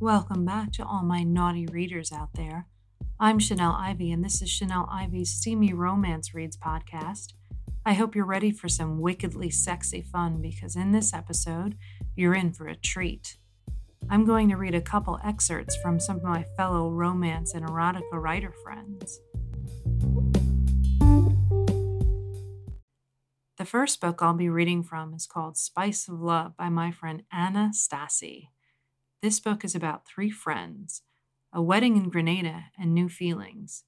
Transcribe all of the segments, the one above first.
Welcome back to all my naughty readers out there. I'm Chanel Ivy, and this is Chanel Ivy's Steamy Romance Reads podcast. I hope you're ready for some wickedly sexy fun because in this episode, you're in for a treat. I'm going to read a couple excerpts from some of my fellow romance and erotica writer friends. The first book I'll be reading from is called Spice of Love by my friend Anna Stassi. This book is about three friends, a wedding in Grenada, and new feelings.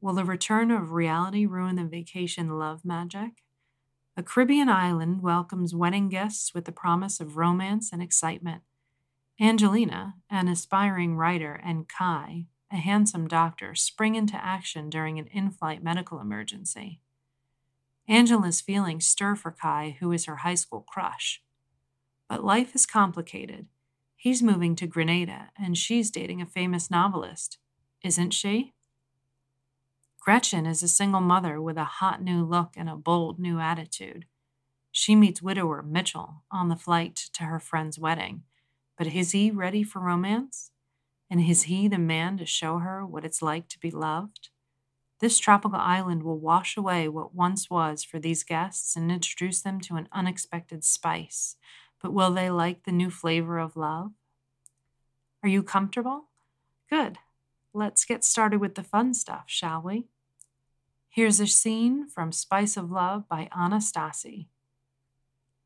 Will the return of reality ruin the vacation love magic? A Caribbean island welcomes wedding guests with the promise of romance and excitement. Angelina, an aspiring writer, and Kai, a handsome doctor, spring into action during an in flight medical emergency. Angela's feelings stir for Kai, who is her high school crush. But life is complicated. He's moving to Grenada, and she's dating a famous novelist. Isn't she? Gretchen is a single mother with a hot new look and a bold new attitude. She meets widower Mitchell on the flight to her friend's wedding. But is he ready for romance? And is he the man to show her what it's like to be loved? This tropical island will wash away what once was for these guests and introduce them to an unexpected spice. But will they like the new flavor of love? Are you comfortable? Good. Let's get started with the fun stuff, shall we? Here's a scene from Spice of Love by Anna Stassi.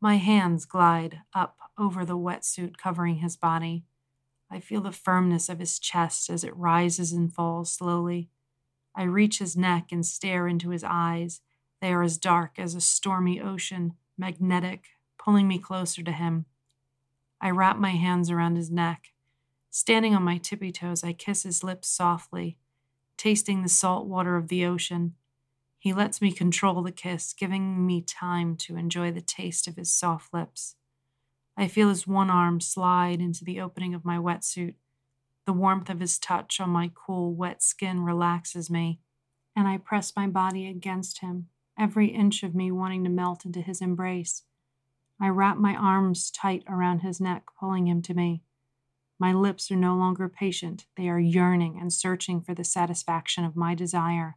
My hands glide up over the wetsuit covering his body. I feel the firmness of his chest as it rises and falls slowly. I reach his neck and stare into his eyes. They are as dark as a stormy ocean, magnetic, pulling me closer to him. I wrap my hands around his neck. Standing on my tippy toes, I kiss his lips softly, tasting the salt water of the ocean. He lets me control the kiss, giving me time to enjoy the taste of his soft lips. I feel his one arm slide into the opening of my wetsuit. The warmth of his touch on my cool, wet skin relaxes me, and I press my body against him, every inch of me wanting to melt into his embrace. I wrap my arms tight around his neck, pulling him to me. My lips are no longer patient, they are yearning and searching for the satisfaction of my desire.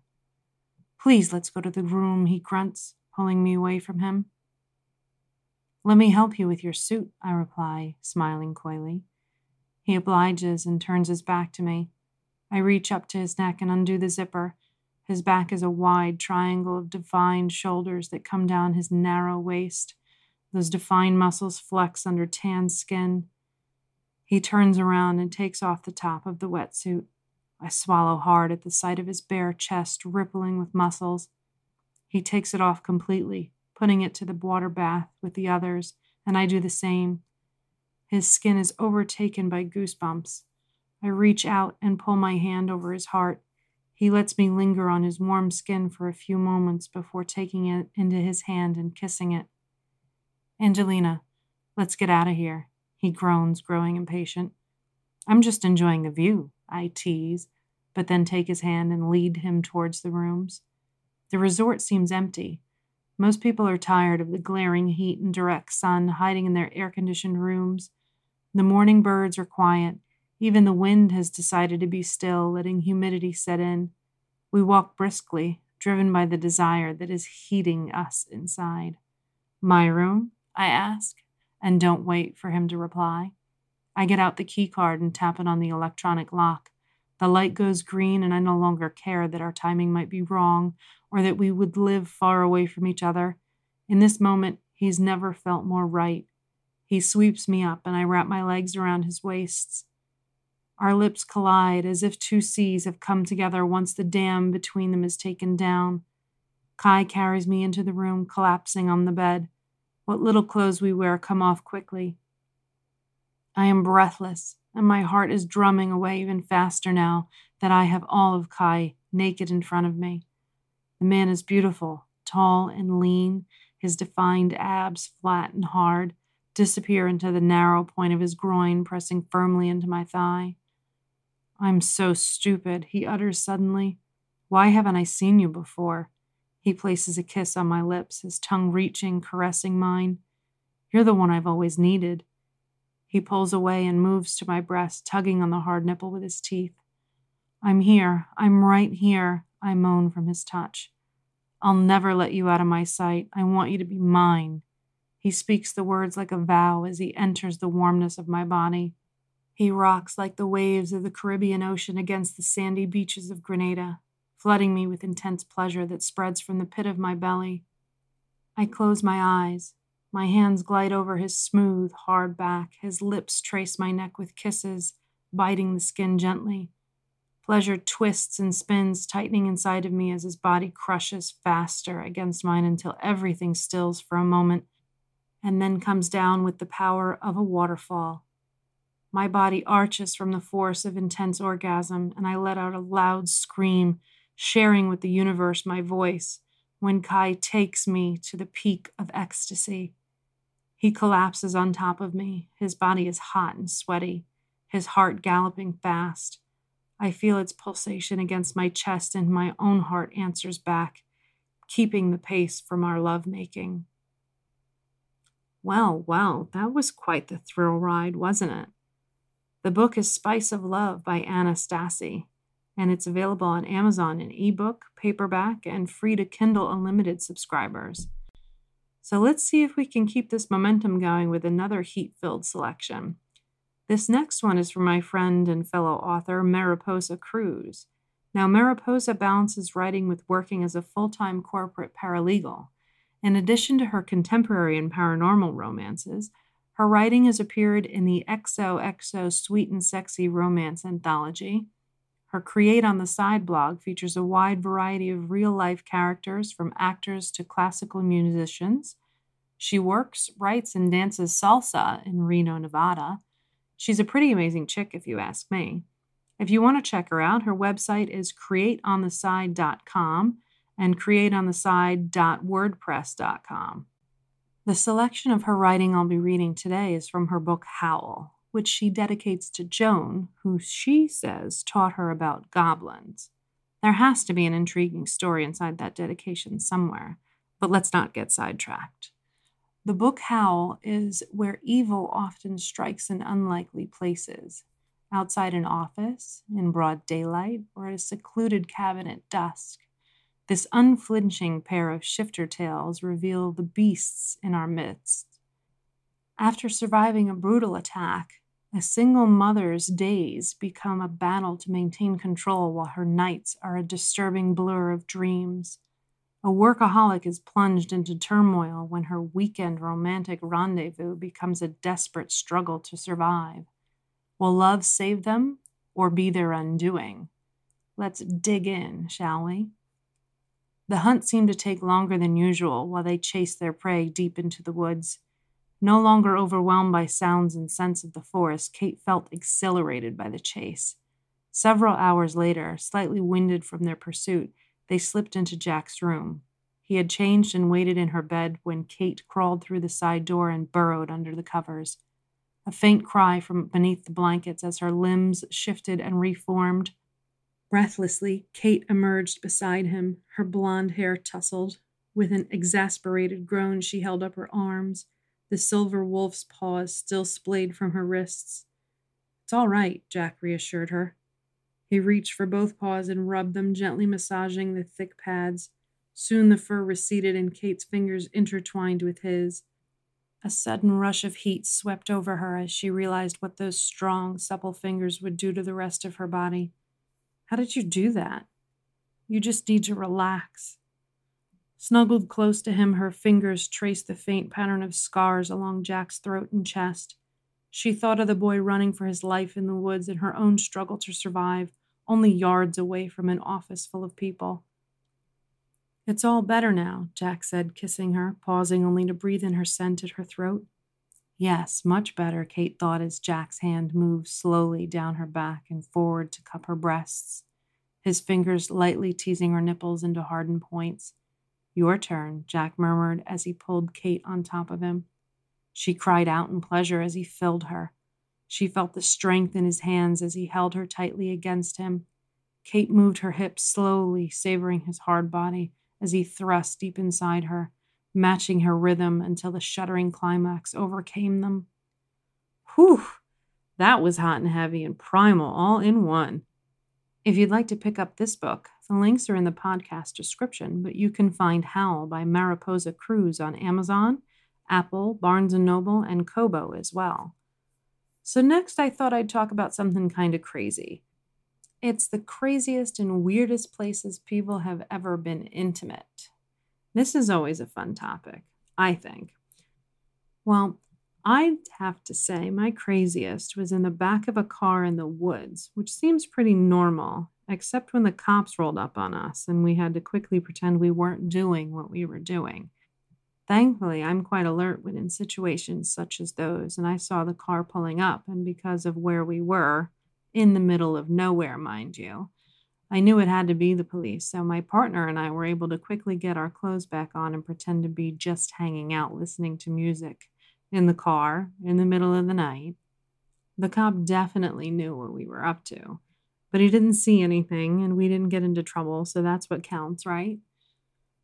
Please let's go to the room, he grunts, pulling me away from him. Let me help you with your suit, I reply, smiling coyly. He obliges and turns his back to me. I reach up to his neck and undo the zipper. His back is a wide triangle of defined shoulders that come down his narrow waist. Those defined muscles flex under tan skin. He turns around and takes off the top of the wetsuit. I swallow hard at the sight of his bare chest rippling with muscles. He takes it off completely, putting it to the water bath with the others, and I do the same. His skin is overtaken by goosebumps. I reach out and pull my hand over his heart. He lets me linger on his warm skin for a few moments before taking it into his hand and kissing it. Angelina, let's get out of here, he groans, growing impatient. I'm just enjoying the view, I tease, but then take his hand and lead him towards the rooms. The resort seems empty. Most people are tired of the glaring heat and direct sun, hiding in their air conditioned rooms. The morning birds are quiet. Even the wind has decided to be still, letting humidity set in. We walk briskly, driven by the desire that is heating us inside. My room? I ask, and don't wait for him to reply. I get out the key card and tap it on the electronic lock. The light goes green, and I no longer care that our timing might be wrong or that we would live far away from each other. In this moment, he's never felt more right. He sweeps me up, and I wrap my legs around his waists. Our lips collide as if two seas have come together once the dam between them is taken down. Kai carries me into the room, collapsing on the bed. What little clothes we wear come off quickly. I am breathless, and my heart is drumming away even faster now that I have all of Kai naked in front of me. The man is beautiful, tall and lean, his defined abs flat and hard, disappear into the narrow point of his groin, pressing firmly into my thigh. I'm so stupid, he utters suddenly. Why haven't I seen you before? He places a kiss on my lips, his tongue reaching, caressing mine. You're the one I've always needed. He pulls away and moves to my breast, tugging on the hard nipple with his teeth. I'm here. I'm right here, I moan from his touch. I'll never let you out of my sight. I want you to be mine. He speaks the words like a vow as he enters the warmness of my body. He rocks like the waves of the Caribbean Ocean against the sandy beaches of Grenada, flooding me with intense pleasure that spreads from the pit of my belly. I close my eyes. My hands glide over his smooth, hard back. His lips trace my neck with kisses, biting the skin gently. Pleasure twists and spins, tightening inside of me as his body crushes faster against mine until everything stills for a moment and then comes down with the power of a waterfall. My body arches from the force of intense orgasm, and I let out a loud scream, sharing with the universe my voice when Kai takes me to the peak of ecstasy. He collapses on top of me. His body is hot and sweaty, his heart galloping fast. I feel its pulsation against my chest, and my own heart answers back, keeping the pace from our love making. Well, well, that was quite the thrill ride, wasn't it? The book is Spice of Love by Anna Stassi, and it's available on Amazon in ebook, paperback, and free to Kindle Unlimited subscribers. So let's see if we can keep this momentum going with another heat filled selection. This next one is from my friend and fellow author, Mariposa Cruz. Now, Mariposa balances writing with working as a full time corporate paralegal. In addition to her contemporary and paranormal romances, her writing has appeared in the XOXO Sweet and Sexy Romance Anthology. Her Create on the Side blog features a wide variety of real life characters, from actors to classical musicians. She works, writes, and dances salsa in Reno, Nevada. She's a pretty amazing chick, if you ask me. If you want to check her out, her website is createontheside.com and createontheside.wordpress.com. The selection of her writing I'll be reading today is from her book Howl, which she dedicates to Joan, who she says taught her about goblins. There has to be an intriguing story inside that dedication somewhere, but let's not get sidetracked. The book Howl is where evil often strikes in unlikely places outside an office, in broad daylight, or at a secluded cabin at dusk. This unflinching pair of shifter tales reveal the beasts in our midst. After surviving a brutal attack, a single mother's days become a battle to maintain control while her nights are a disturbing blur of dreams. A workaholic is plunged into turmoil when her weekend romantic rendezvous becomes a desperate struggle to survive. Will love save them or be their undoing? Let's dig in, shall we? The hunt seemed to take longer than usual while they chased their prey deep into the woods. No longer overwhelmed by sounds and scents of the forest, Kate felt exhilarated by the chase. Several hours later, slightly winded from their pursuit, they slipped into Jack's room. He had changed and waited in her bed when Kate crawled through the side door and burrowed under the covers. A faint cry from beneath the blankets as her limbs shifted and reformed Breathlessly, Kate emerged beside him, her blonde hair tousled. With an exasperated groan, she held up her arms, the silver wolf's paws still splayed from her wrists. It's all right, Jack reassured her. He reached for both paws and rubbed them, gently massaging the thick pads. Soon the fur receded and Kate's fingers intertwined with his. A sudden rush of heat swept over her as she realized what those strong, supple fingers would do to the rest of her body. How did you do that? You just need to relax. Snuggled close to him, her fingers traced the faint pattern of scars along Jack's throat and chest. She thought of the boy running for his life in the woods and her own struggle to survive, only yards away from an office full of people. It's all better now, Jack said, kissing her, pausing only to breathe in her scent at her throat. Yes, much better, Kate thought as Jack's hand moved slowly down her back and forward to cup her breasts, his fingers lightly teasing her nipples into hardened points. Your turn, Jack murmured as he pulled Kate on top of him. She cried out in pleasure as he filled her. She felt the strength in his hands as he held her tightly against him. Kate moved her hips slowly, savoring his hard body as he thrust deep inside her matching her rhythm until the shuddering climax overcame them. Whew, that was hot and heavy and primal all in one. If you'd like to pick up this book, the links are in the podcast description, but you can find Howl by Mariposa Cruz on Amazon, Apple, Barnes & Noble, and Kobo as well. So next I thought I'd talk about something kind of crazy. It's the craziest and weirdest places people have ever been intimate. This is always a fun topic, I think. Well, I'd have to say my craziest was in the back of a car in the woods, which seems pretty normal, except when the cops rolled up on us and we had to quickly pretend we weren't doing what we were doing. Thankfully, I'm quite alert when in situations such as those, and I saw the car pulling up, and because of where we were, in the middle of nowhere, mind you, I knew it had to be the police, so my partner and I were able to quickly get our clothes back on and pretend to be just hanging out listening to music in the car in the middle of the night. The cop definitely knew what we were up to, but he didn't see anything and we didn't get into trouble, so that's what counts, right?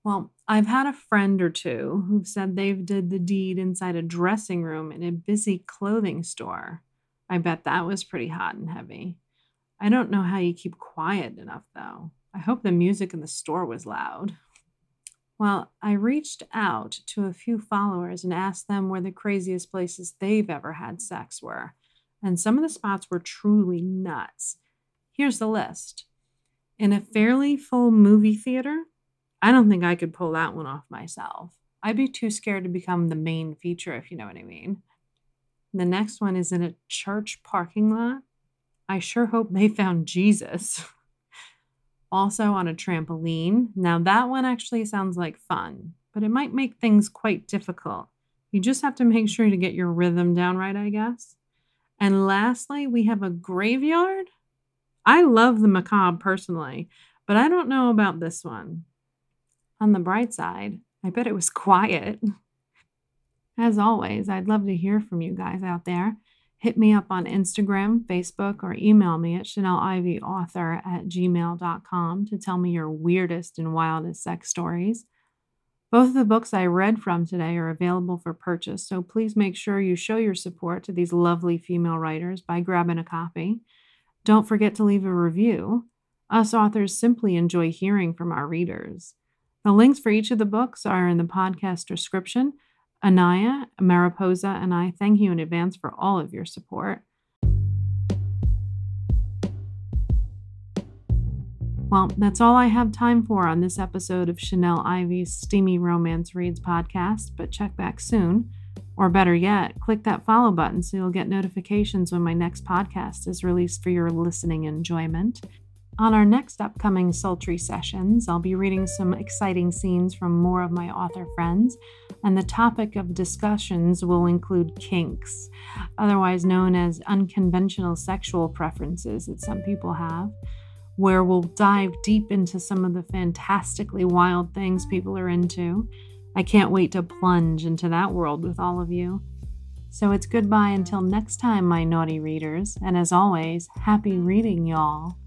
Well, I've had a friend or two who said they've did the deed inside a dressing room in a busy clothing store. I bet that was pretty hot and heavy. I don't know how you keep quiet enough though. I hope the music in the store was loud. Well, I reached out to a few followers and asked them where the craziest places they've ever had sex were. And some of the spots were truly nuts. Here's the list. In a fairly full movie theater, I don't think I could pull that one off myself. I'd be too scared to become the main feature, if you know what I mean. The next one is in a church parking lot. I sure hope they found Jesus. also on a trampoline. Now, that one actually sounds like fun, but it might make things quite difficult. You just have to make sure to get your rhythm down right, I guess. And lastly, we have a graveyard. I love the macabre personally, but I don't know about this one. On the bright side, I bet it was quiet. As always, I'd love to hear from you guys out there. Hit me up on Instagram, Facebook, or email me at ChanelIvyAuthor at gmail.com to tell me your weirdest and wildest sex stories. Both of the books I read from today are available for purchase, so please make sure you show your support to these lovely female writers by grabbing a copy. Don't forget to leave a review. Us authors simply enjoy hearing from our readers. The links for each of the books are in the podcast description. Anaya, Mariposa, and I thank you in advance for all of your support. Well, that's all I have time for on this episode of Chanel Ivy's Steamy Romance Reads podcast, but check back soon. Or better yet, click that follow button so you'll get notifications when my next podcast is released for your listening enjoyment. On our next upcoming sultry sessions, I'll be reading some exciting scenes from more of my author friends, and the topic of discussions will include kinks, otherwise known as unconventional sexual preferences that some people have, where we'll dive deep into some of the fantastically wild things people are into. I can't wait to plunge into that world with all of you. So it's goodbye until next time, my naughty readers, and as always, happy reading, y'all.